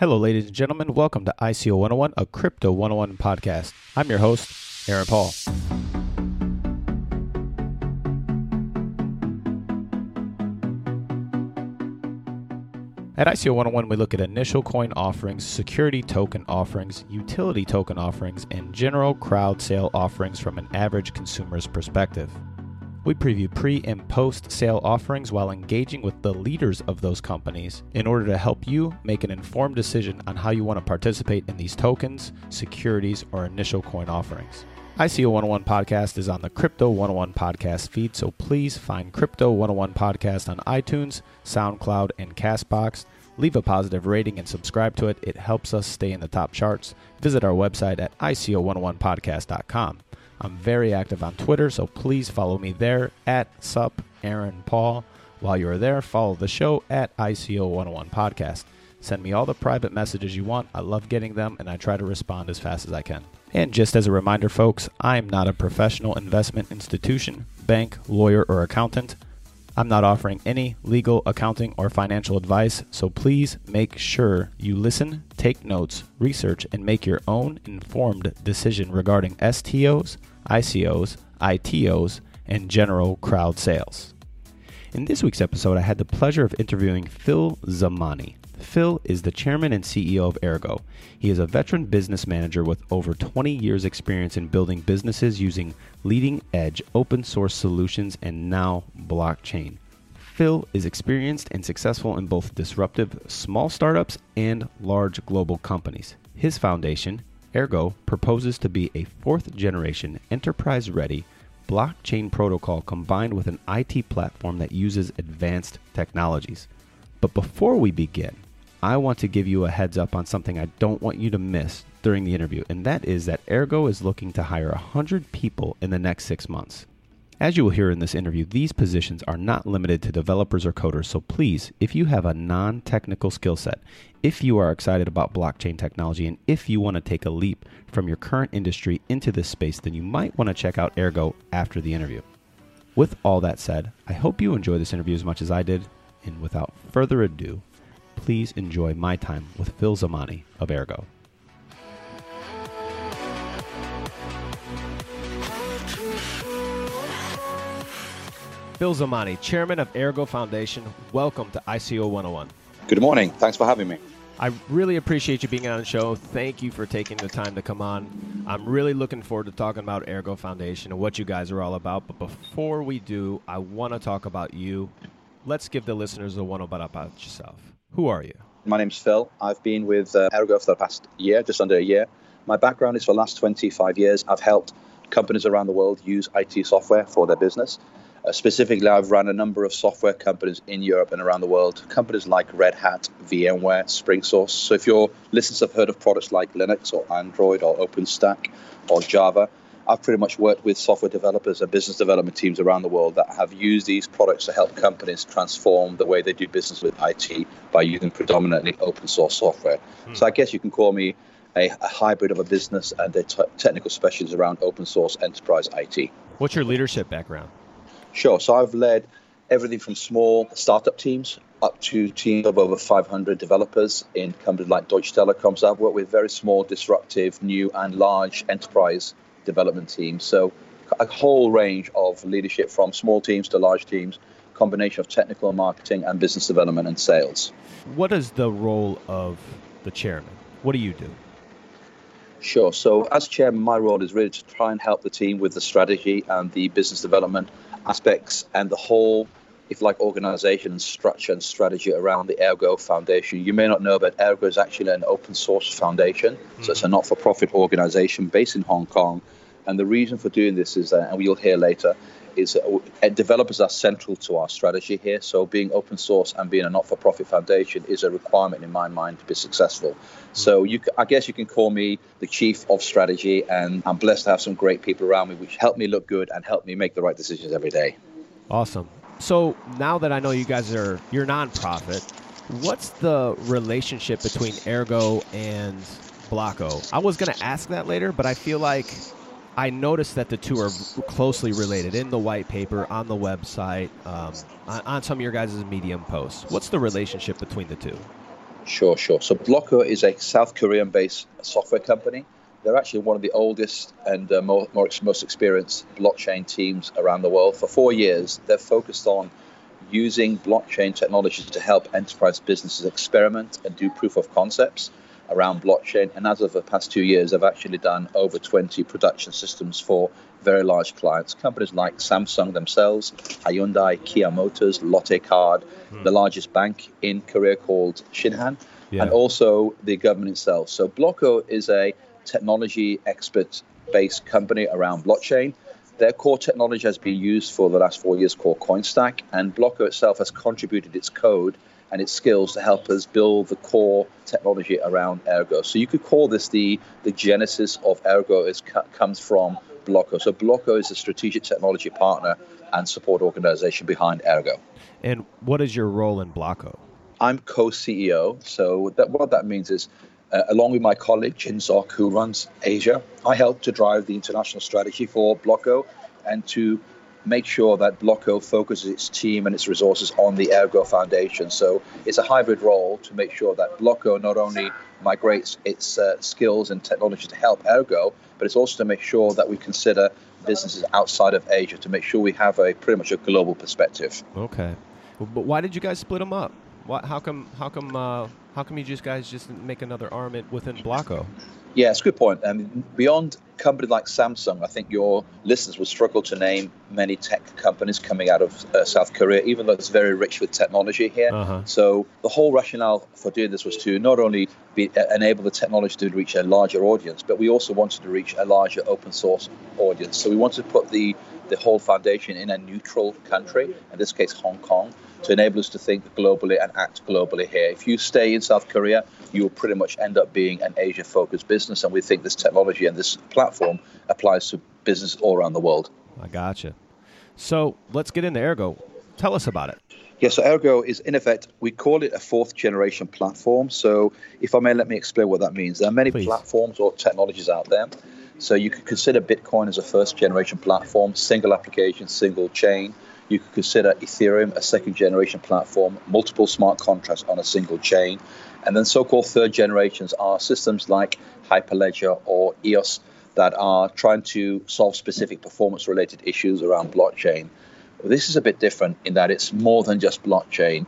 Hello, ladies and gentlemen. Welcome to ICO 101, a Crypto 101 podcast. I'm your host, Aaron Paul. At ICO 101, we look at initial coin offerings, security token offerings, utility token offerings, and general crowd sale offerings from an average consumer's perspective. We preview pre and post sale offerings while engaging with the leaders of those companies in order to help you make an informed decision on how you want to participate in these tokens, securities, or initial coin offerings. ICO 101 podcast is on the Crypto 101 podcast feed, so please find Crypto 101 podcast on iTunes, SoundCloud, and Castbox. Leave a positive rating and subscribe to it. It helps us stay in the top charts. Visit our website at ICO101podcast.com. I'm very active on Twitter, so please follow me there at sup Aaron Paul. While you're there, follow the show at ICO101 Podcast. Send me all the private messages you want. I love getting them, and I try to respond as fast as I can. And just as a reminder, folks, I'm not a professional investment institution, bank, lawyer, or accountant. I'm not offering any legal, accounting, or financial advice, so please make sure you listen, take notes, research, and make your own informed decision regarding STOs, ICOs, ITOs, and general crowd sales. In this week's episode, I had the pleasure of interviewing Phil Zamani. Phil is the chairman and CEO of Aergo. He is a veteran business manager with over 20 years' experience in building businesses using leading edge open source solutions and now blockchain. Phil is experienced and successful in both disruptive small startups and large global companies. His foundation, Aergo, proposes to be a fourth generation enterprise ready blockchain protocol combined with an IT platform that uses advanced technologies. But before we begin, I want to give you a heads up on something I don't want you to miss during the interview, and that is that Aergo is looking to hire 100 people in the next six months. As you will hear in this interview, these positions are not limited to developers or coders, so please, if you have a non technical skill set, if you are excited about blockchain technology, and if you want to take a leap from your current industry into this space, then you might want to check out Aergo after the interview. With all that said, I hope you enjoy this interview as much as I did, and without further ado, please enjoy my time with Phil Zamani of Aergo. Phil Zamani, chairman of Aergo Foundation, welcome to ICO 101. Good morning. Thanks for having me. I really appreciate you being on the show. Thank you for taking the time to come on. I'm really looking forward to talking about Aergo Foundation and what you guys are all about. But before we do, I want to talk about you. Let's give the listeners a one about about yourself. Who are you? My name's Phil. I've been with uh, Aergo for the past year, just under a year. My background is for the last 25 years. I've helped companies around the world use IT software for their business. Uh, specifically, I've run a number of software companies in Europe and around the world, companies like Red Hat, VMware, SpringSource. So if your listeners have heard of products like Linux or Android or OpenStack or Java, I've pretty much worked with software developers and business development teams around the world that have used these products to help companies transform the way they do business with IT by using predominantly open source software. Hmm. So I guess you can call me a, a hybrid of a business and a t- technical specialist around open source enterprise IT. What's your leadership background? Sure. So I've led everything from small startup teams up to teams of over 500 developers in companies like Deutsche Telekom. So I've worked with very small, disruptive, new, and large enterprise development teams. So a whole range of leadership from small teams to large teams, combination of technical marketing and business development and sales. What is the role of the chairman? What do you do? Sure. So, as chairman, my role is really to try and help the team with the strategy and the business development aspects and the whole, if like, organization and structure and strategy around the Aergo Foundation. You may not know, but Aergo is actually an open source foundation. Mm-hmm. So, it's a not for profit organization based in Hong Kong. And the reason for doing this is that, and we'll hear later, is uh, developers are central to our strategy here. So being open source and being a not-for-profit foundation is a requirement in my mind to be successful. So you, I guess you can call me the chief of strategy, and I'm blessed to have some great people around me which help me look good and help me make the right decisions every day. Awesome. So now that I know you guys are you're nonprofit, what's the relationship between Aergo and Blocko? I was going to ask that later, but I feel like I noticed that the two are closely related in the white paper, on the website, um, on, on, some of your guys' Medium posts. What's the relationship between the two? Sure, sure. So Blocko is a South Korean-based software company. They're actually one of the oldest and uh, more, more, most experienced blockchain teams around the world. For four years, they've focused on using blockchain technologies to help enterprise businesses experiment and do proof of concepts around blockchain. And as of the past two years, I've actually done over 20 production systems for very large clients, companies like Samsung themselves, Hyundai, Kia Motors, Lotte Card, hmm. the largest bank in Korea called Shinhan, yeah. and also the government itself. So Blocko is a technology expert based company around blockchain. Their core technology has been used for the last four years called CoinStack, and Blocko itself has contributed its code and its skills to help us build the core technology around Aergo. So you could call this the, the genesis of Aergo is comes from Blocko. So Blocko is a strategic technology partner and support organization behind Aergo. And what is your role in Blocko? I'm co-CEO. So that, what that means is, uh, along with my colleague Jin Sok, who runs Asia, I help to drive the international strategy for Blocko and to make sure that Blocko focuses its team and its resources on the Aergo Foundation. So it's a hybrid role to make sure that Blocko not only migrates its uh, skills and technology to help Aergo, but it's also to make sure that we consider businesses outside of Asia to make sure we have a pretty much a global perspective. Okay, but why did you guys split them up? Why, how come? How come? Uh, how come you just guys just make another arm within Blocko? Yeah, it's a good point. I mean, beyond companies like Samsung, I think your listeners will struggle to name many tech companies coming out of uh, South Korea, even though it's very rich with technology here. Uh-huh. So the whole rationale for doing this was to not only be, uh, enable the technology to reach a larger audience, but we also wanted to reach a larger open source audience. So we wanted to put the the whole foundation in a neutral country, in this case Hong Kong, to enable us to think globally and act globally here. If you stay in South Korea, you will pretty much end up being an Asia focused business. And we think this technology and this platform applies to business all around the world. I gotcha. So let's get into Aergo. Tell us about it. Yeah, so Aergo is in effect, we call it a fourth generation platform. So if I may, let me explain what that means. There are many Please. platforms or technologies out there. So you could consider Bitcoin as a first generation platform, single application, single chain. You could consider Ethereum a second generation platform, multiple smart contracts on a single chain. And then so called third generations are systems like Hyperledger or EOS that are trying to solve specific performance related issues around blockchain. This is a bit different in that it's more than just blockchain.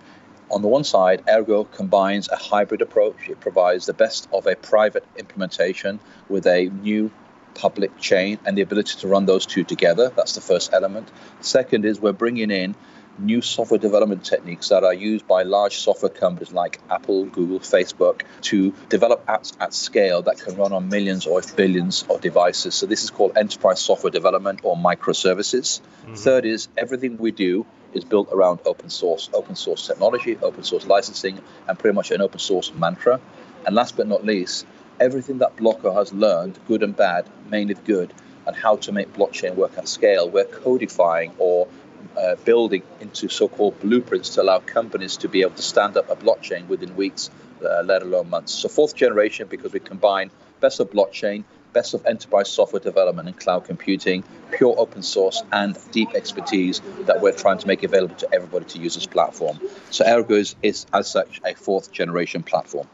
On the one side, Aergo combines a hybrid approach. It provides the best of a private implementation with a new public chain and the ability to run those two together. That's the first element. Second is we're bringing in new software development techniques that are used by large software companies like Apple, Google, Facebook to develop apps at scale that can run on millions or billions of devices. So this is called enterprise software development or microservices. Mm-hmm. Third is everything we do is built around open source, open source technology, open source licensing, and pretty much an open source mantra. And last but not least, everything that Blocko has learned, good and bad, mainly the good, and how to make blockchain work at scale, we're codifying or uh, building into so-called blueprints to allow companies to be able to stand up a blockchain within weeks, uh, let alone months. So fourth generation because we combine best of blockchain, best of enterprise software development and cloud computing, pure open source, and deep expertise that we're trying to make available to everybody to use this platform. So Aergo is, is as such a fourth generation platform.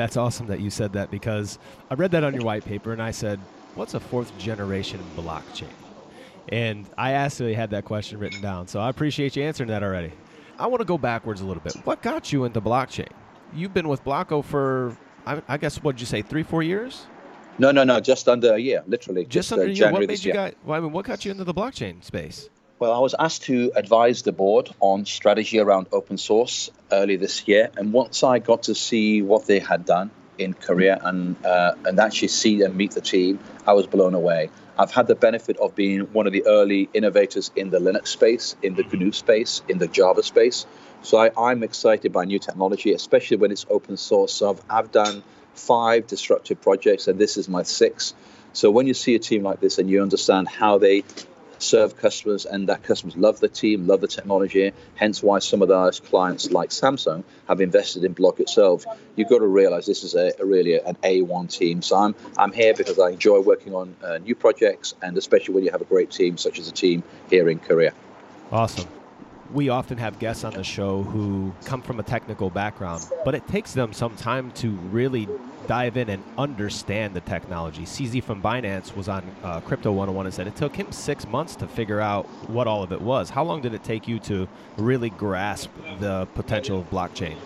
That's awesome that you said that because I read that on your white paper and I said, what's a fourth generation blockchain? And I actually had that question written down. So I appreciate you answering that already. I want to go backwards a little bit. What got you into blockchain? You've been with Blocko for, I, I guess, what did you say, three, four years? No, no, no, just under a year, literally. Just, just under uh, a year. What made you guys, well, I mean, what got you into the blockchain space? Well, I was asked to advise the board on strategy around open source early this year. And once I got to see what they had done in Korea and, uh, and actually see and meet the team, I was blown away. I've had the benefit of being one of the early innovators in the Linux space, in the GNU space, in the Java space. So I, am excited by new technology, especially when it's open source. So I've, I've done five disruptive projects, and this is my sixth. So when you see a team like this and you understand how they serve customers, and that customers love the team, love the technology. Hence, why some of those clients, like Samsung, have invested in Block itself. You've got to realize this is a, a really an A1 team. So I'm I'm here because I enjoy working on uh, new projects, and especially when you have a great team such as a team here in Korea. Awesome. We often have guests on the show who come from a technical background, but it takes them some time to really dive in and understand the technology. CZ from Binance was on uh, Crypto 101 and said it took him six months to figure out what all of it was. How long did it take you to really grasp the potential of blockchain?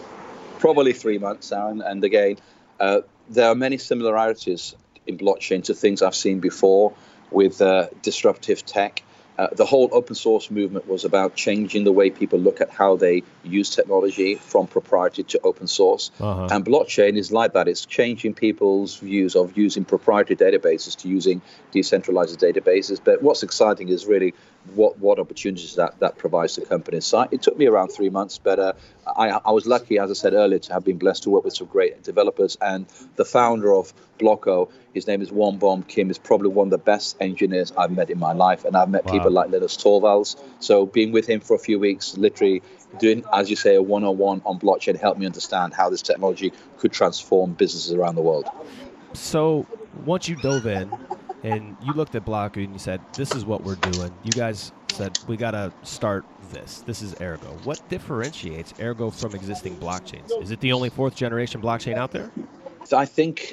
Probably three months, Aaron. And again, uh, there are many similarities in blockchain to things I've seen before with uh, disruptive tech. Uh, the whole open source movement was about changing the way people look at how they use technology from proprietary to open source. Uh-huh. And blockchain is like that. It's changing people's views of using proprietary databases to using decentralized databases. But what's exciting is really what what opportunities that that provides to companies. So it took me around three months, but uh, I, I was lucky, as I said earlier, to have been blessed to work with some great developers. And the founder of Blocko, his name is Wonbom Kim, is probably one of the best engineers I've met in my life, and I've met wow. people like Linus Torvalds. So being with him for a few weeks, literally doing, as you say, a one-on-one on blockchain helped me understand how this technology could transform businesses around the world. So once you dove in, and you looked at Blocko and you said, "This is what we're doing." You guys said, "We got to start this. This is Aergo." What differentiates Aergo from existing blockchains? Is it the only fourth generation blockchain out there? So I think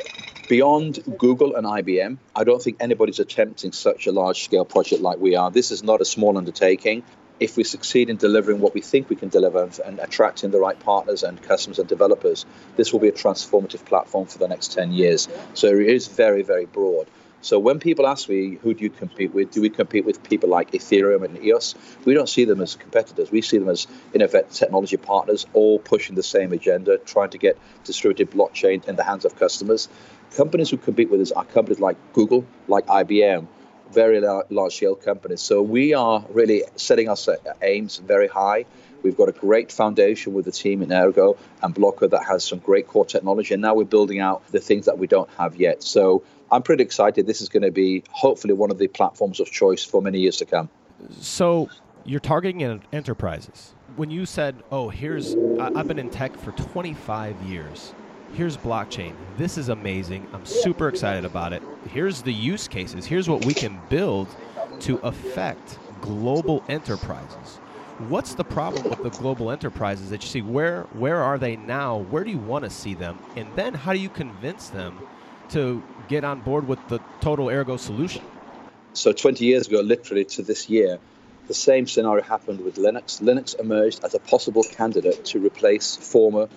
beyond Google and IBM, I don't think anybody's attempting such a large scale project like we are. This is not a small undertaking. If we succeed in delivering what we think we can deliver and attracting the right partners and customers and developers, this will be a transformative platform for the next 10 years. So it is very, very broad. So when people ask me, who do you compete with? Do we compete with people like Ethereum and EOS? We don't see them as competitors. We see them as innovative technology partners, all pushing the same agenda, trying to get distributed blockchain in the hands of customers. Companies who compete with us are companies like Google, like IBM, very large scale companies. So we are really setting our aims very high. We've got a great foundation with the team in Aergo and Blocko that has some great core technology. And now we're building out the things that we don't have yet. So I'm pretty excited. This is going to be hopefully one of the platforms of choice for many years to come. So you're targeting enterprises. When you said, "Oh, here's I've been in tech for 25 years. Here's blockchain. This is amazing. I'm super excited about it. Here's the use cases. Here's what we can build to affect global enterprises." What's the problem with the global enterprises that you see? Where where are they now? Where do you want to see them? And then how do you convince them to get on board with the total Aergo solution? So 20 years ago, literally to this year, the same scenario happened with Linux. Linux emerged as a possible candidate to replace former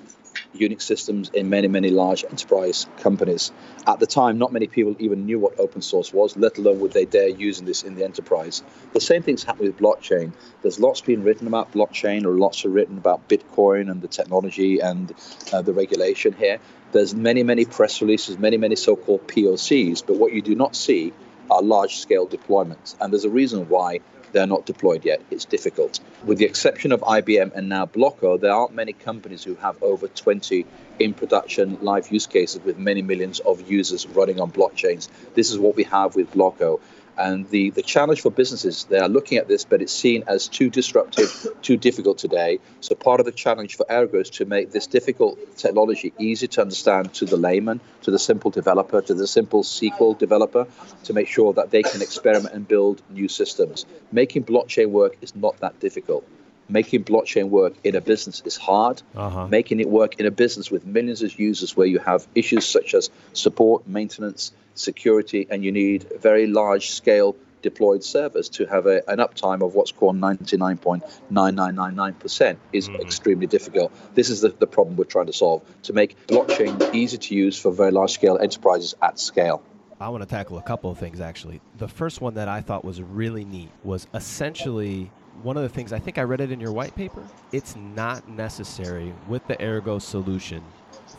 Unix systems in many, many large enterprise companies. At the time, not many people even knew what open source was, let alone would they dare using this in the enterprise. The same thing's happening with blockchain. There's lots being written about blockchain, or lots are written about Bitcoin and the technology and uh, the regulation here. There's many, many press releases, many, many so-called POCs, but what you do not see are large-scale deployments. And there's a reason why they're not deployed yet. It's difficult. With the exception of IBM and now Blocko, there aren't many companies who have over 20 in production live use cases with many millions of users running on blockchains. This is what we have with Blocko. And the, the challenge for businesses, they are looking at this, but it's seen as too disruptive, too difficult today. So part of the challenge for Aergo is to make this difficult technology easy to understand to the layman, to the simple developer, to the simple SQL developer, to make sure that they can experiment and build new systems. Making blockchain work is not that difficult making blockchain work in a business is hard. Uh-huh. Making it work in a business with millions of users where you have issues such as support, maintenance, security, and you need very large scale deployed servers to have a, an uptime of what's called 99.9999% is mm-hmm. extremely difficult. This is the, the problem we're trying to solve to make blockchain easy to use for very large scale enterprises at scale. I want to tackle a couple of things actually. The first one that I thought was really neat was essentially one of the things I think I read it in your white paper. It's not necessary with the Aergo solution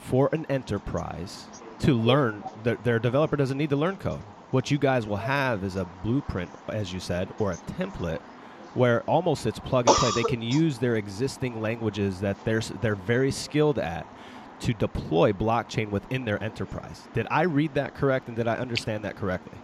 for an enterprise to learn. Their, their developer doesn't need to learn code. What you guys will have is a blueprint, as you said, or a template where almost it's plug and play. They can use their existing languages that they're they're very skilled at to deploy blockchain within their enterprise. Did I read that correct and did I understand that correctly?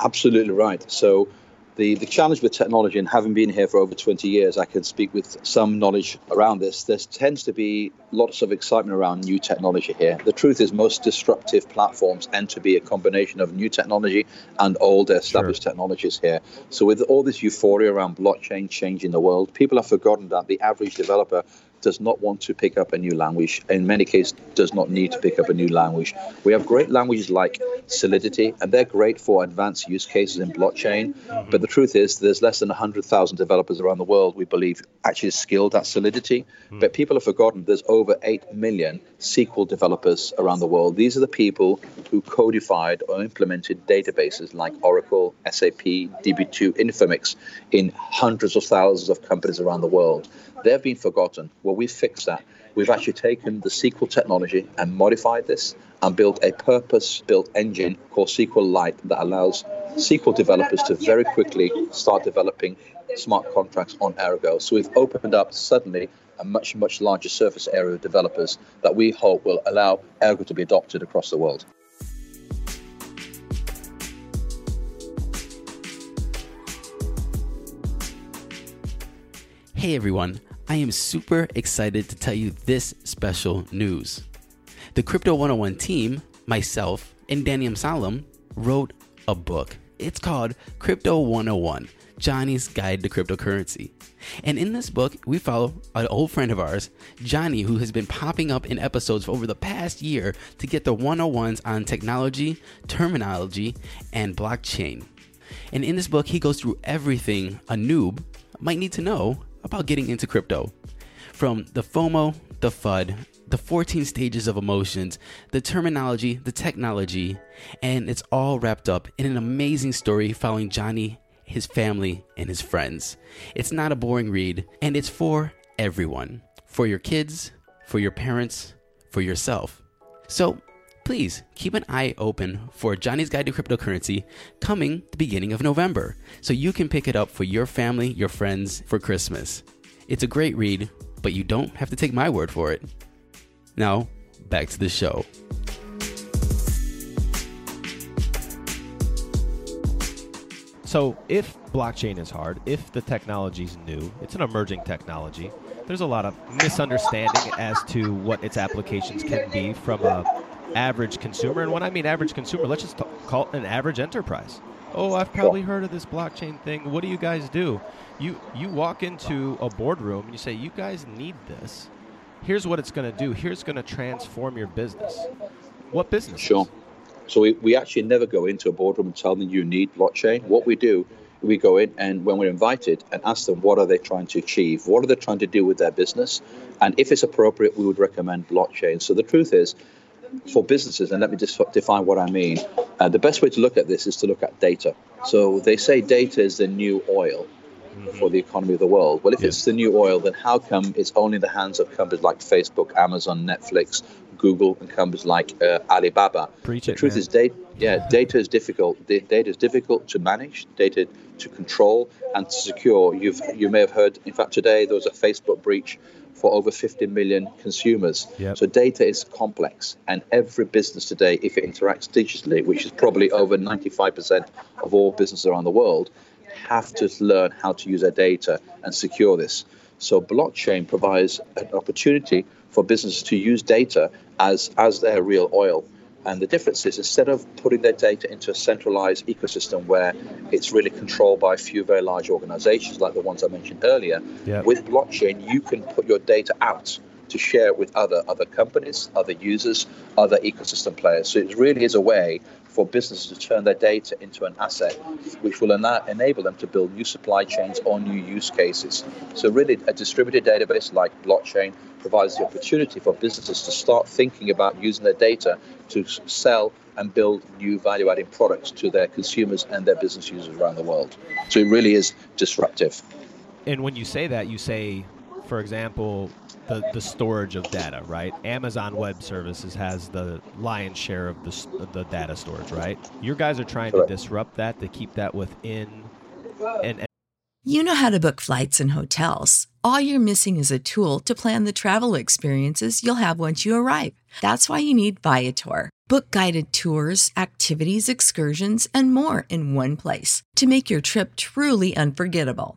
Absolutely right. So The, the challenge with technology, and having been here for over 20 years, I can speak with some knowledge around this. There tends to be lots of excitement around new technology here. The truth is, most disruptive platforms tend to be a combination of new technology and old established sure. technologies here. So, with all this euphoria around blockchain changing the world, people have forgotten that the average developer does not want to pick up a new language, in many cases, does not need to pick up a new language. We have great languages like Solidity, and they're great for advanced use cases in blockchain. Mm-hmm. But the truth is, there's less than 100,000 developers around the world, we believe, actually skilled at Solidity. Mm-hmm. But people have forgotten there's over 8 million SQL developers around the world. These are the people who codified or implemented databases like Oracle, SAP, DB2, Informix in hundreds of thousands of companies around the world. They've been forgotten. Well, we've fixed that. We've actually taken the SQL technology and modified this and built a purpose built engine called SQLite that allows SQL developers to very quickly start developing smart contracts on Aergo. So we've opened up suddenly a much, much larger surface area of developers that we hope will allow Aergo to be adopted across the world. Hey everyone, I am super excited to tell you this special news. The Crypto 101 team, myself, and Danny Amsalem wrote a book. It's called Crypto 101 Johnny's Guide to Cryptocurrency. And in this book, we follow an old friend of ours, Johnny, who has been popping up in episodes over the past year to get the 101s on technology, terminology, and blockchain. And in this book, he goes through everything a noob might need to know about getting into crypto. From the FOMO, the FUD, the 14 stages of emotions, the terminology, the technology, and it's all wrapped up in an amazing story following Johnny, his family, and his friends. It's not a boring read, and it's for everyone for your kids, for your parents, for yourself. So please keep an eye open for Johnny's Guide to Cryptocurrency coming the beginning of November so you can pick it up for your family, your friends for Christmas. It's a great read, but you don't have to take my word for it. Now, back to the show. So, if blockchain is hard, if the technology is new, it's an emerging technology, there's a lot of misunderstanding as to what its applications can be from a average consumer. And when I mean average consumer, let's just call it an average enterprise. Oh, I've probably heard of this blockchain thing. What do you guys do? You you walk into a boardroom and you say, "You guys need this. Here's what it's going to do. Here's going to transform your business." What business? Sure. So we, we actually never go into a boardroom and tell them you need blockchain. What we do, we go in and when we're invited and ask them what are they trying to achieve, what are they trying to do with their business, and if it's appropriate, we would recommend blockchain. So the truth is, for businesses, and let me just define what I mean. Uh, the best way to look at this is to look at data. So they say data is the new oil mm-hmm. for the economy of the world. Well, if it's the new oil, then how come it's only in the hands of companies like Facebook, Amazon, Netflix, Google, and companies like uh, Alibaba? Preach the it, truth man. is, data. Yeah, data is difficult. Data is difficult to manage, data to control, and to secure. You've you may have heard. In fact, today there was a Facebook breach for over 50 million consumers. Yep. So data is complex, and every business today, if it interacts digitally, which is probably over 95% of all businesses around the world, have to learn how to use their data and secure this. So blockchain provides an opportunity for businesses to use data as as their real oil. And the difference is instead of putting their data into a centralized ecosystem where it's really controlled by a few very large organizations like the ones I mentioned earlier, yep. with blockchain, you can put your data out to share it with other other companies, other users, other ecosystem players. So it really is a way for businesses to turn their data into an asset, which will enable them to build new supply chains or new use cases. So really, a distributed database like blockchain provides the opportunity for businesses to start thinking about using their data to sell and build new value-adding products to their consumers and their business users around the world. So it really is disruptive. And when you say that, you say, for example, the, the storage of data, right? Amazon Web Services has the lion's share of the, the data storage, right? Your guys are trying Correct. to disrupt that to keep that within. And, and you know how to book flights and hotels. All you're missing is a tool to plan the travel experiences you'll have once you arrive. That's why you need Viator. Book guided tours, activities, excursions, and more in one place to make your trip truly unforgettable.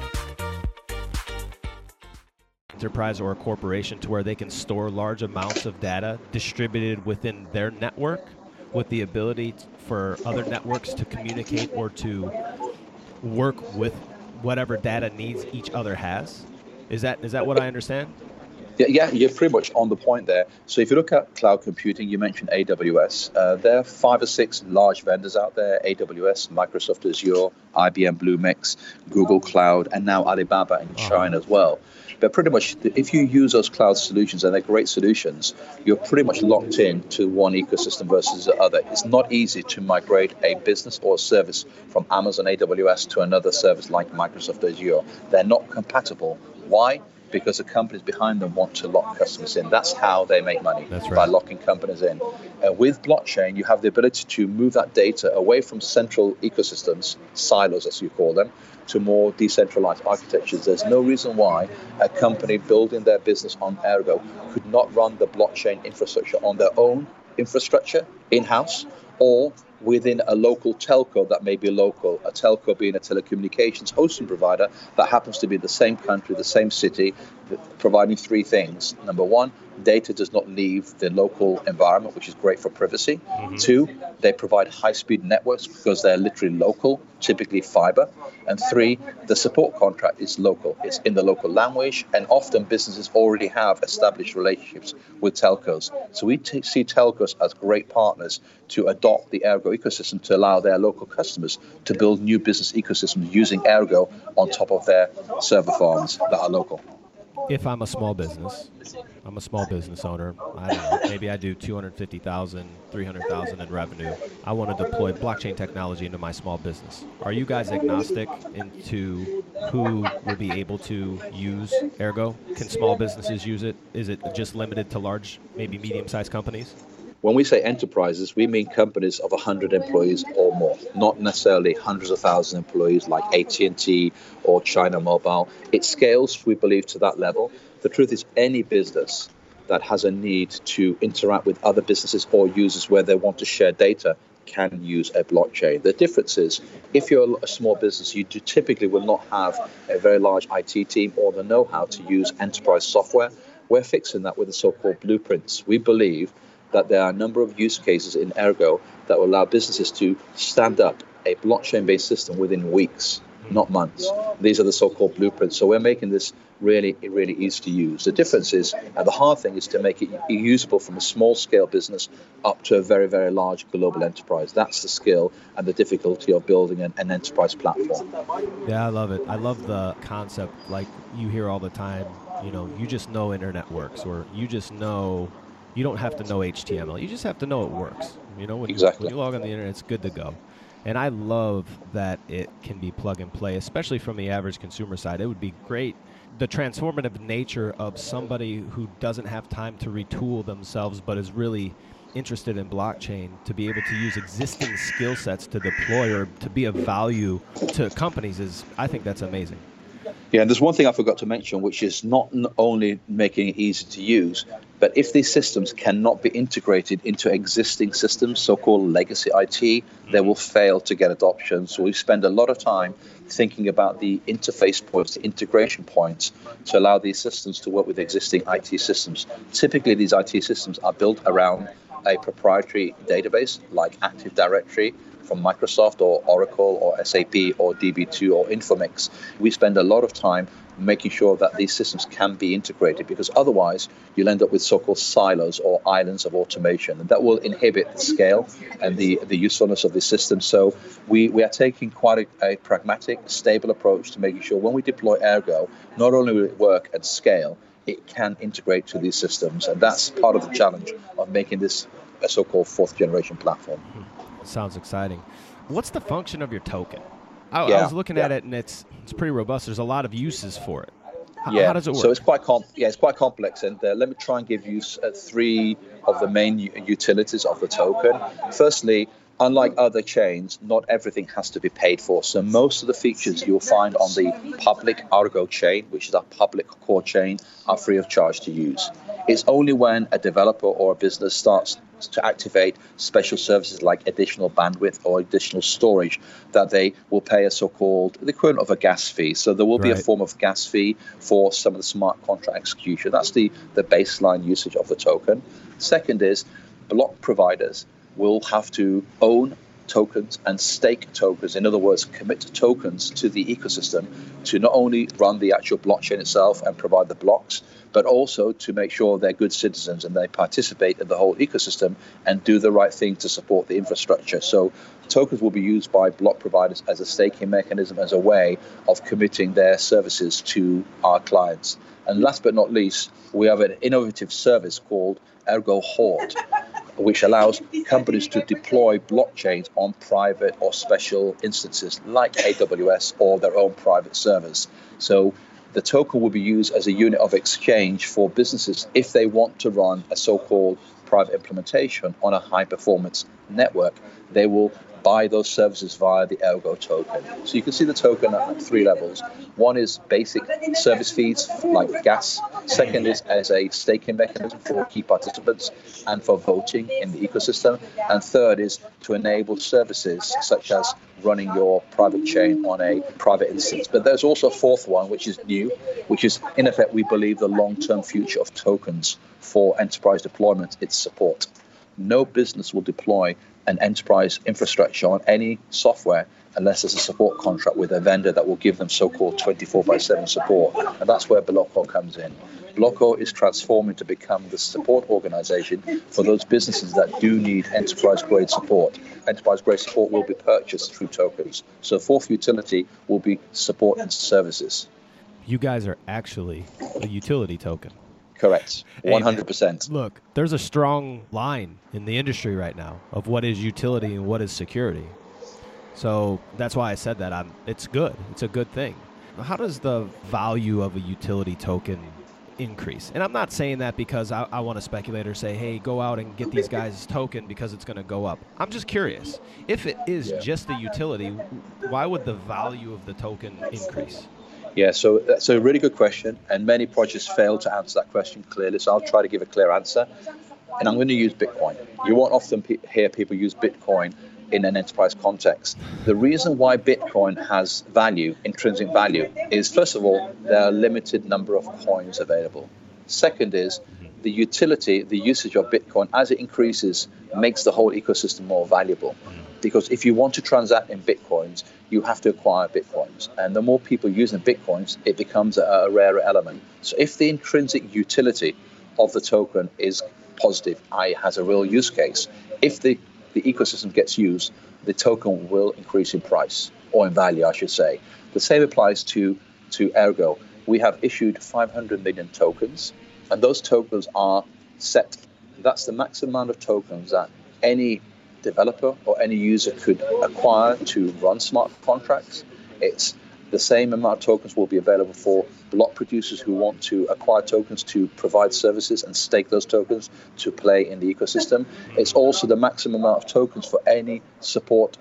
Enterprise or a corporation to where they can store large amounts of data distributed within their network with the ability for other networks to communicate or to work with whatever data needs each other has. Is that is that what I understand? Yeah, yeah, you're pretty much on the point there. So if you look at cloud computing, you mentioned AWS. Uh, there are five or six large vendors out there: AWS, Microsoft Azure, IBM Bluemix, Google Cloud, and now Alibaba in China as well. But pretty much, if you use those cloud solutions and they're great solutions, you're pretty much locked in to one ecosystem versus the other. It's not easy to migrate a business or a service from Amazon AWS to another service like Microsoft Azure. They're not compatible. Why? Because the companies behind them want to lock customers in. That's how they make money That's right. by locking companies in. Uh, with blockchain, you have the ability to move that data away from central ecosystems, silos as you call them, to more decentralized architectures. There's no reason why a company building their business on Aergo could not run the blockchain infrastructure on their own infrastructure in house or within a local telco that may be local, a telco being a telecommunications hosting provider that happens to be the same country, the same city, providing three things. Number one, data does not leave the local environment, which is great for privacy. Mm-hmm. Two, they provide high speed networks because they're literally local, typically fiber. And three, the support contract is local, it's in the local language, and often businesses already have established relationships with telcos. So we t- see telcos as great partners to adopt the Aergo ecosystem to allow their local customers to build new business ecosystems using Aergo on top of their server farms that are local if I'm a small business, I'm a small business owner. I don't know, maybe I do 250,000, 300,000 in revenue. I want to deploy blockchain technology into my small business. Are you guys agnostic into who will be able to use Aergo? Can small businesses use it? Is it just limited to large, maybe medium-sized companies? When we say enterprises, we mean companies of 100 employees or more, not necessarily hundreds of thousands of employees like AT&T or China Mobile. It scales, we believe, to that level. The truth is, any business that has a need to interact with other businesses or users where they want to share data can use a blockchain. The difference is, if you're a small business, you typically will not have a very large IT team or the know-how to use enterprise software. We're fixing that with the so-called blueprints. We believe that there are a number of use cases in Aergo that will allow businesses to stand up a blockchain based system within weeks, hmm. not months. These are the so called blueprints. So we're making this really, really easy to use. The difference is, and the hard thing is to make it usable from a small scale business up to a very, very large global enterprise. That's the skill and the difficulty of building an, an enterprise platform. Yeah, I love it. I love the concept, like you hear all the time, you know, you just know internet works, or you just know you don't have to know HTML. You just have to know it works. You know, when, exactly. you, when you log on the internet, it's good to go. And I love that it can be plug and play, especially from the average consumer side. It would be great the transformative nature of somebody who doesn't have time to retool themselves but is really interested in blockchain to be able to use existing skill sets to deploy or to be of value to companies is I think that's amazing. Yeah, and there's one thing I forgot to mention, which is not only making it easy to use, but if these systems cannot be integrated into existing systems, so called legacy IT, they mm-hmm. will fail to get adoption. So we spend a lot of time thinking about the interface points, the integration points to allow these systems to work with existing IT systems. Typically, these IT systems are built around a proprietary database like Active Directory from Microsoft or Oracle or SAP or DB2 or Informix. We spend a lot of time making sure that these systems can be integrated because otherwise you'll end up with so-called silos or islands of automation and that will inhibit the scale and the, the usefulness of the system. So we, we are taking quite a, a pragmatic stable approach to making sure when we deploy Aergo not only will it work at scale it can integrate to these systems. And that's part of the challenge of making this a so-called fourth generation platform. Sounds exciting. What's the function of your token I, yeah, I was looking yeah. at it, and it's it's pretty robust. There's a lot of uses for it. How, yeah. how does it work? So it's quite com- yeah, it's quite complex, and uh, let me try and give you uh, three of the main u- utilities of the token. Firstly, unlike other chains, not everything has to be paid for. So most of the features you'll find on the public Aergo chain, which is our public core chain, are free of charge to use. It's only when a developer or a business starts to activate special services like additional bandwidth or additional storage that they will pay a so-called the equivalent of a gas fee. So there will be right. a form of gas fee for some of the smart contract execution. That's the, the baseline usage of the token. Second is block providers will have to own tokens and stake tokens. In other words, commit tokens to the ecosystem to not only run the actual blockchain itself and provide the blocks, but also to make sure they're good citizens and they participate in the whole ecosystem and do the right thing to support the infrastructure. So tokens will be used by block providers as a staking mechanism, as a way of committing their services to our clients. And last but not least, we have an innovative service called Aergo Horde which allows companies to deploy blockchains on private or special instances like AWS or their own private servers. So the token will be used as a unit of exchange for businesses if they want to run a so called private implementation on a high performance network. They will buy those services via the Aergo token. So you can see the token at three levels. One is basic service fees like gas. Second is as a staking mechanism for key participants and for voting in the ecosystem. And third is to enable services such as running your private chain on a private instance. But there's also a fourth one, which is new, which is in effect, we believe the long term future of tokens for enterprise deployment, its support. No business will deploy an enterprise infrastructure on any software unless there's a support contract with a vendor that will give them so-called 24 by 7 support. And that's where Blocko comes in. Blocko is transforming to become the support organization for those businesses that do need enterprise-grade support. Enterprise-grade support will be purchased through tokens. So fourth utility will be support and services. You guys are actually a utility token. Correct. 100%. look, there's a strong line in the industry right now of what is utility and what is security. So that's why I said that. I'm, it's good. It's a good thing. How does the value of a utility token increase? And I'm not saying that because I, I want to speculate or say, hey, go out and get these guys' token because it's going to go up. I'm just curious. If it is yeah. just the utility, why would the value of the token increase? Yeah, so uh, that's a really good question, and many projects fail to answer that question clearly. So I'll try to give a clear answer, and I'm going to use Bitcoin. You won't often pe- hear people use Bitcoin in an enterprise context. The reason why Bitcoin has value, intrinsic value, is first of all there are a limited number of coins available. Second is the utility, the usage of Bitcoin as it increases makes the whole ecosystem more valuable because if you want to transact in bitcoins, you have to acquire bitcoins. And the more people using bitcoins, it becomes a, a rarer element. So if the intrinsic utility of the token is positive, i.e., has a real use case, if the, the ecosystem gets used, the token will increase in price or in value, I should say. The same applies to, to Aergo. We have issued 500 million tokens, and those tokens are set. That's the maximum amount of tokens that any developer or any user could acquire to run smart contracts. It's the same amount of tokens will be available for block producers who want to acquire tokens to provide services and stake those tokens to play in the ecosystem. It's also the maximum amount of tokens for any support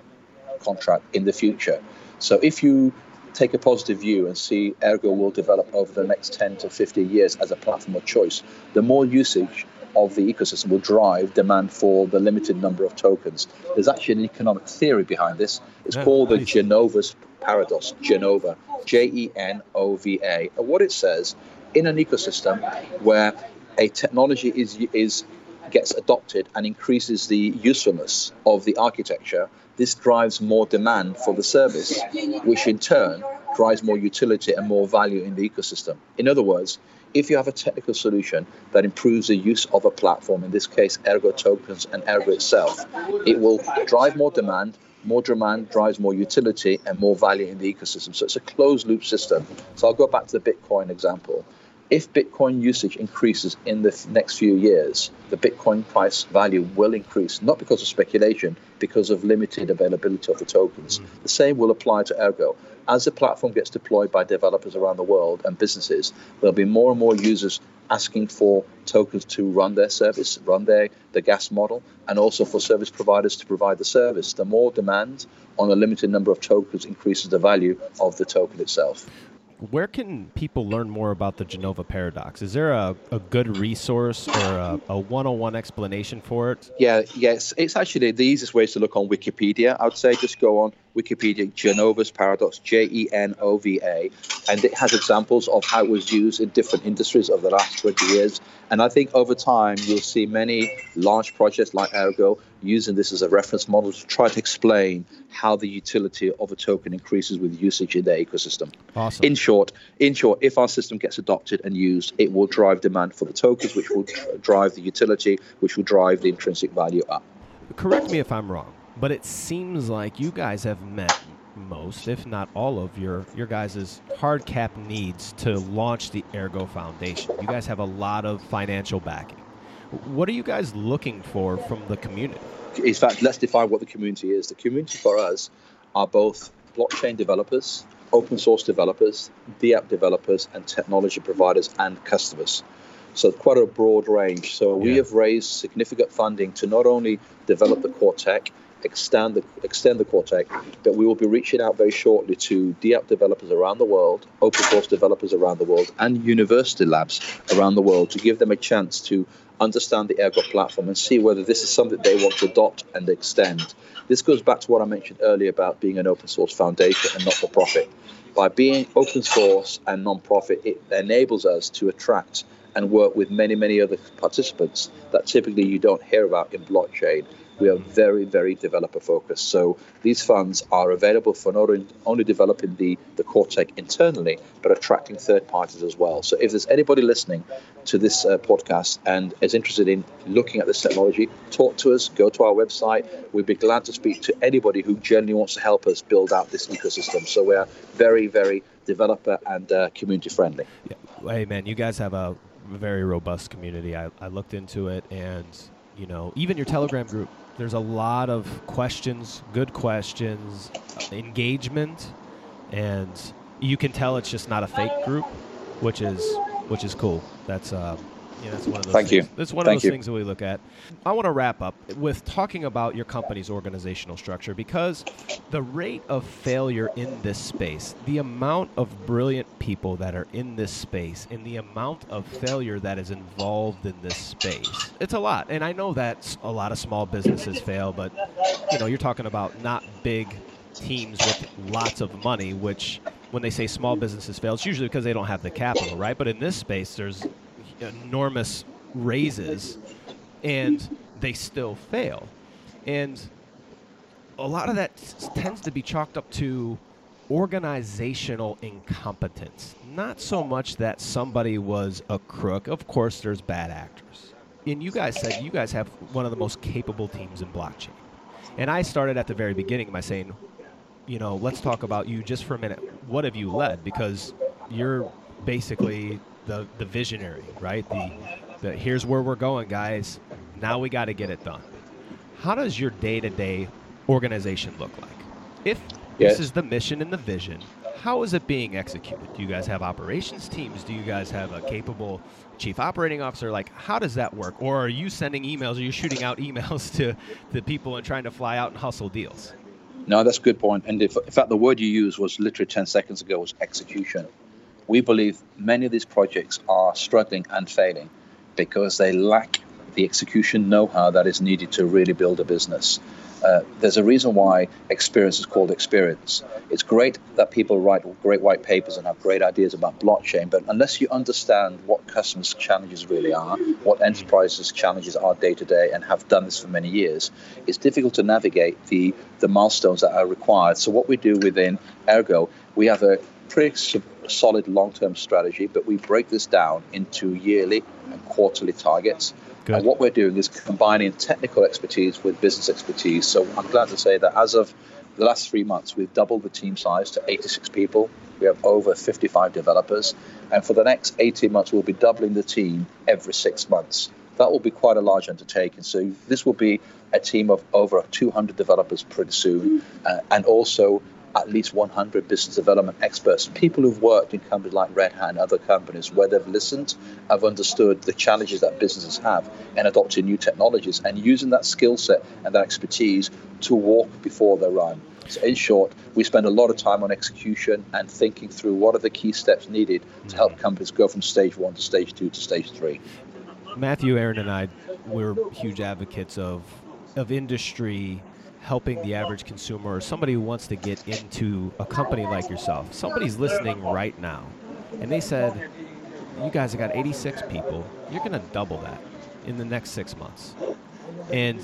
contract in the future. So if you take a positive view and see Aergo will develop over the next 10 to 50 years as a platform of choice, the more usage of the ecosystem will drive demand for the limited number of tokens. There's actually an economic theory behind this. It's yeah, called the Jenova's paradox. Genova, J E N O V A. And what it says in an ecosystem where a technology is is gets adopted and increases the usefulness of the architecture, this drives more demand for the service, which in turn drives more utility and more value in the ecosystem. In other words, if you have a technical solution that improves the use of a platform, in this case, Aergo tokens and Aergo itself, it will drive more demand. More demand drives more utility and more value in the ecosystem. So it's a closed loop system. So I'll go back to the Bitcoin example if Bitcoin usage increases in the next few years, the Bitcoin price value will increase, not because of speculation, because of limited availability of the tokens. Mm. The same will apply to Aergo. As the platform gets deployed by developers around the world and businesses, there'll be more and more users asking for tokens to run their service, run their the gas model, and also for service providers to provide the service. The more demand on a limited number of tokens increases the value of the token itself where can people learn more about the Jenova paradox? Is there a, a good resource or a, a one-on-one explanation for it? Yeah, yes. It's actually the easiest way is to look on Wikipedia. I would say just go on Wikipedia, Jenova's paradox, J E N O V A, and it has examples of how it was used in different industries over the last 20 years. And I think over time, you'll see many large projects like Aergo using this as a reference model to try to explain how the utility of a token increases with usage in their ecosystem. Awesome. In short, in short, if our system gets adopted and used, it will drive demand for the tokens, which will drive the utility, which will drive the intrinsic value up. Correct me if I'm wrong but it seems like you guys have met most, if not all of your your guys' hard cap needs to launch the Aergo Foundation. You guys have a lot of financial backing. What are you guys looking for from the community? In fact, let's define what the community is. The community for us are both blockchain developers, open source developers, DApp developers, and technology providers and customers. So quite a broad range. So we have raised significant funding to not only develop the core tech, extend the extend the core but we will be reaching out very shortly to DApp developers around the world, open source developers around the world, and university labs around the world to give them a chance to understand the Aergo platform and see whether this is something they want to adopt and extend. This goes back to what I mentioned earlier about being an open source foundation and not for profit. By being open source and non-profit, it enables us to attract and work with many, many other participants that typically you don't hear about in blockchain we are very, very developer focused. So these funds are available for not only developing the, the core tech internally, but attracting third parties as well. So if there's anybody listening to this uh, podcast and is interested in looking at this technology, talk to us, go to our website. We'd be glad to speak to anybody who genuinely wants to help us build out this ecosystem. So we're very, very developer and uh, community friendly. Yeah. Hey, man, you guys have a very robust community. I, I looked into it and you know, even your Telegram group, there's a lot of questions, good questions, engagement, and you can tell it's just not a fake group, which is which is cool. That's uh, yeah, that's one of those. Thank things. you. That's one Thank of those you. things that we look at. I want to wrap up with talking about your company's organizational structure because the rate of failure in this space, the amount of brilliant people that are in this space, and the amount of failure that is involved in this space, it's a lot. And I know that a lot of small businesses fail, but you know, you're talking about not big teams with lots of money, which when they say small businesses fail, it's usually because they don't have the capital, right? But in this space, there's enormous raises and they still fail. And a lot of that tends to be chalked up to organizational incompetence. Not so much that somebody was a crook. Of course, there's bad actors. And you guys said you guys have one of the most capable teams in blockchain. And I started at the very beginning by saying, you know, let's talk about you just for a minute. What have you led? Because you're basically the the visionary, right? The the here's where we're going, guys. Now we got to get it done. how does your day to day organization look like? If Yes. this is the mission and the vision, how is it being executed? Do you guys have operations teams? Do you guys have a capable chief operating officer? Like, how does that work? Or are you sending emails? Are you shooting out emails to the people and trying to fly out and hustle deals? No, that's a good point. And if, in fact, the word you used was literally 10 seconds ago was execution. We believe many of these projects are struggling and failing because they lack the execution know how that is needed to really build a business. Uh, there's a reason why experience is called experience. It's great that people write great white papers and have great ideas about blockchain, but unless you understand what customers' challenges really are, what enterprises' challenges are day to day, and have done this for many years, it's difficult to navigate the, the milestones that are required. So, what we do within Aergo, we have a pretty solid long term strategy, but we break this down into yearly and quarterly targets. Good. And what we're doing is combining technical expertise with business expertise. So I'm glad to say that as of the last three months, we've doubled the team size to 86 people. We have over 55 developers. And for the next 18 months, we'll be doubling the team every six months. That will be quite a large undertaking. So this will be a team of over 200 developers pretty soon, uh, and also at least 100 business development experts, people who've worked in companies like Red Hat and other companies where they've listened, have understood the challenges that businesses have, and adopted new technologies, and using that skill set and that expertise to walk before they run. So, in short, we spend a lot of time on execution and thinking through what are the key steps needed to help mm-hmm. companies go from stage one to stage two to stage three. Matthew, Aaron, and I, we're huge advocates of of industry helping the average consumer or somebody who wants to get into a company like yourself. Somebody's listening right now, and they said, "You guys have got 86 people. You're going to double that in the next six months." And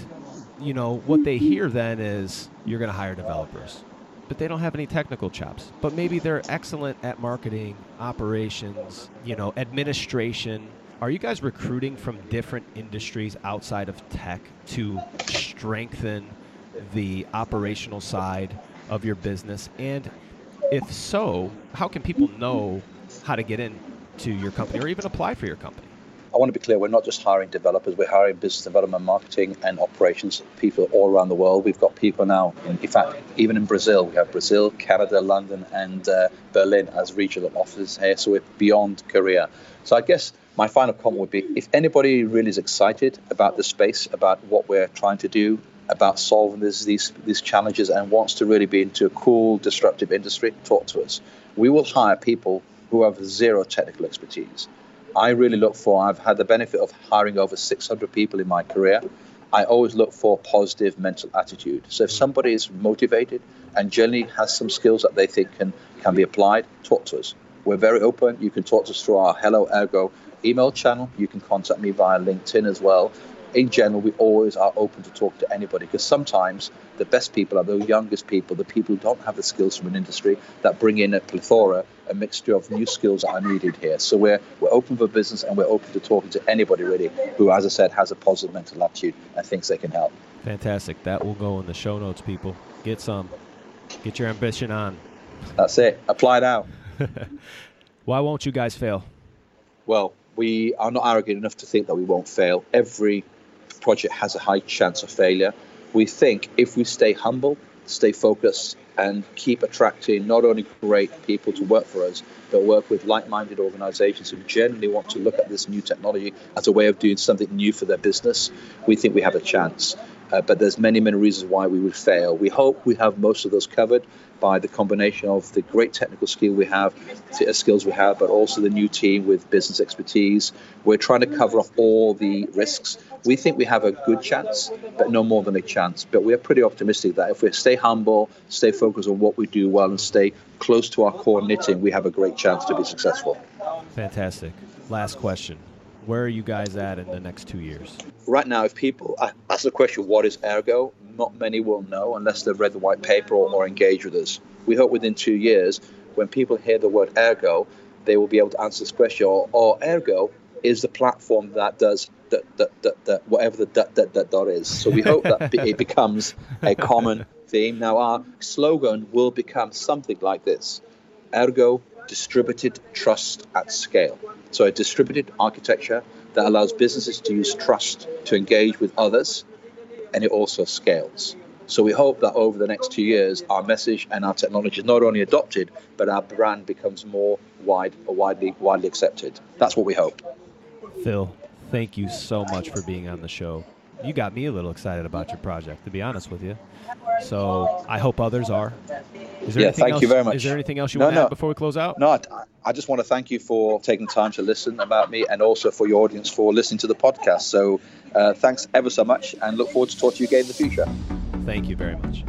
you know what they hear then is you're going to hire developers, but they don't have any technical chops. But maybe they're excellent at marketing, operations, you know, administration. Are you guys recruiting from different industries outside of tech to strengthen the operational side of your business? And if so, how can people know how to get into your company or even apply for your company? I want to be clear, we're not just hiring developers, we're hiring business development, marketing, and operations people all around the world. We've got people now, in, in fact, even in Brazil, we have Brazil, Canada, London, and uh, Berlin as regional offices here. So we're beyond Korea. So I guess my final comment would be if anybody really is excited about the space, about what we're trying to do, about solving this, these, these challenges, and wants to really be into a cool, disruptive industry, talk to us. We will hire people who have zero technical expertise. I really look for, I've had the benefit of hiring over 600 people in my career. I always look for positive mental attitude. So if somebody is motivated and generally has some skills that they think can, can be applied, talk to us. We're very open. You can talk to us through our Hello Aergo email channel. You can contact me via LinkedIn as well. In general, we always are open to talk to anybody because sometimes the best people are the youngest people, the people who don't have the skills from an industry that bring in a plethora, a mixture of new skills that are needed here. So we're we're open for business and we're open to talking to anybody really who, as I said, has a positive mental attitude and thinks they can help. Fantastic. That will go in the show notes, people. Get some. Get your ambition on. That's it. Apply now. Why won't you guys fail? Well, we are not arrogant enough to think that we won't fail. Every project has a high chance of failure. We think if we stay humble, stay focused, and keep attracting not only great people to work for us, but work with like minded organizations who generally want to look at this new technology as a way of doing something new for their business, we think we have a chance. Uh, but there's many, many reasons why we would fail. We hope we have most of those covered by the combination of the great technical skill we have, t- uh, skills we have, but also the new team with business expertise. We're trying to cover off all the risks. We think we have a good chance, but no more than a chance. But we are pretty optimistic that if we stay humble, stay focused on what we do well, and stay close to our core knitting, we have a great chance to be successful. Fantastic. Last question. Where are you guys at in the next two years? right now, if people ask the question, what is Aergo? Not many will know unless they've read the white paper or, or engaged with us. We hope within two years, when people hear the word Aergo, they will be able to answer this question. Or, or Aergo is the platform that does that, that, that, that whatever the dot, dot, dot, dot is. So we hope that it becomes a common theme. Now, our slogan will become something like this Aergo distributed trust at scale. So, a distributed architecture that allows businesses to use trust to engage with others, and it also scales. So we hope that over the next two years, our message and our technology is not only adopted, but our brand becomes more wide, widely, widely accepted. That's what we hope. Phil, thank you so much for being on the show. You got me a little excited about your project, to be honest with you. So I hope others are. Is there yeah, thank else, you very much. Is there anything else you no, want to no. add before we close out? No, I, I just want to thank you for taking time to listen about me and also for your audience for listening to the podcast. So uh, thanks ever so much and look forward to talking to you again in the future. Thank you very much.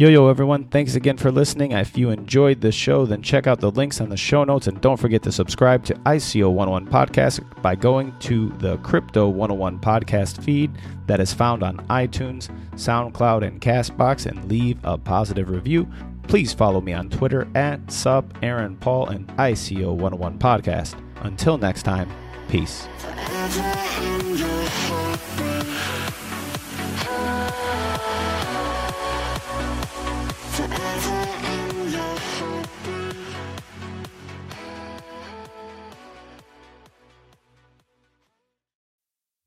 Yo, yo, everyone. Thanks again for listening. If you enjoyed the show, then check out the links on the show notes and don't forget to subscribe to ICO 101 Podcast by going to the Crypto 101 Podcast feed that is found on iTunes, SoundCloud, and Castbox and leave a positive review. Please follow me on Twitter at sub Aaron Paul and ICO 101 Podcast. Until next time, peace.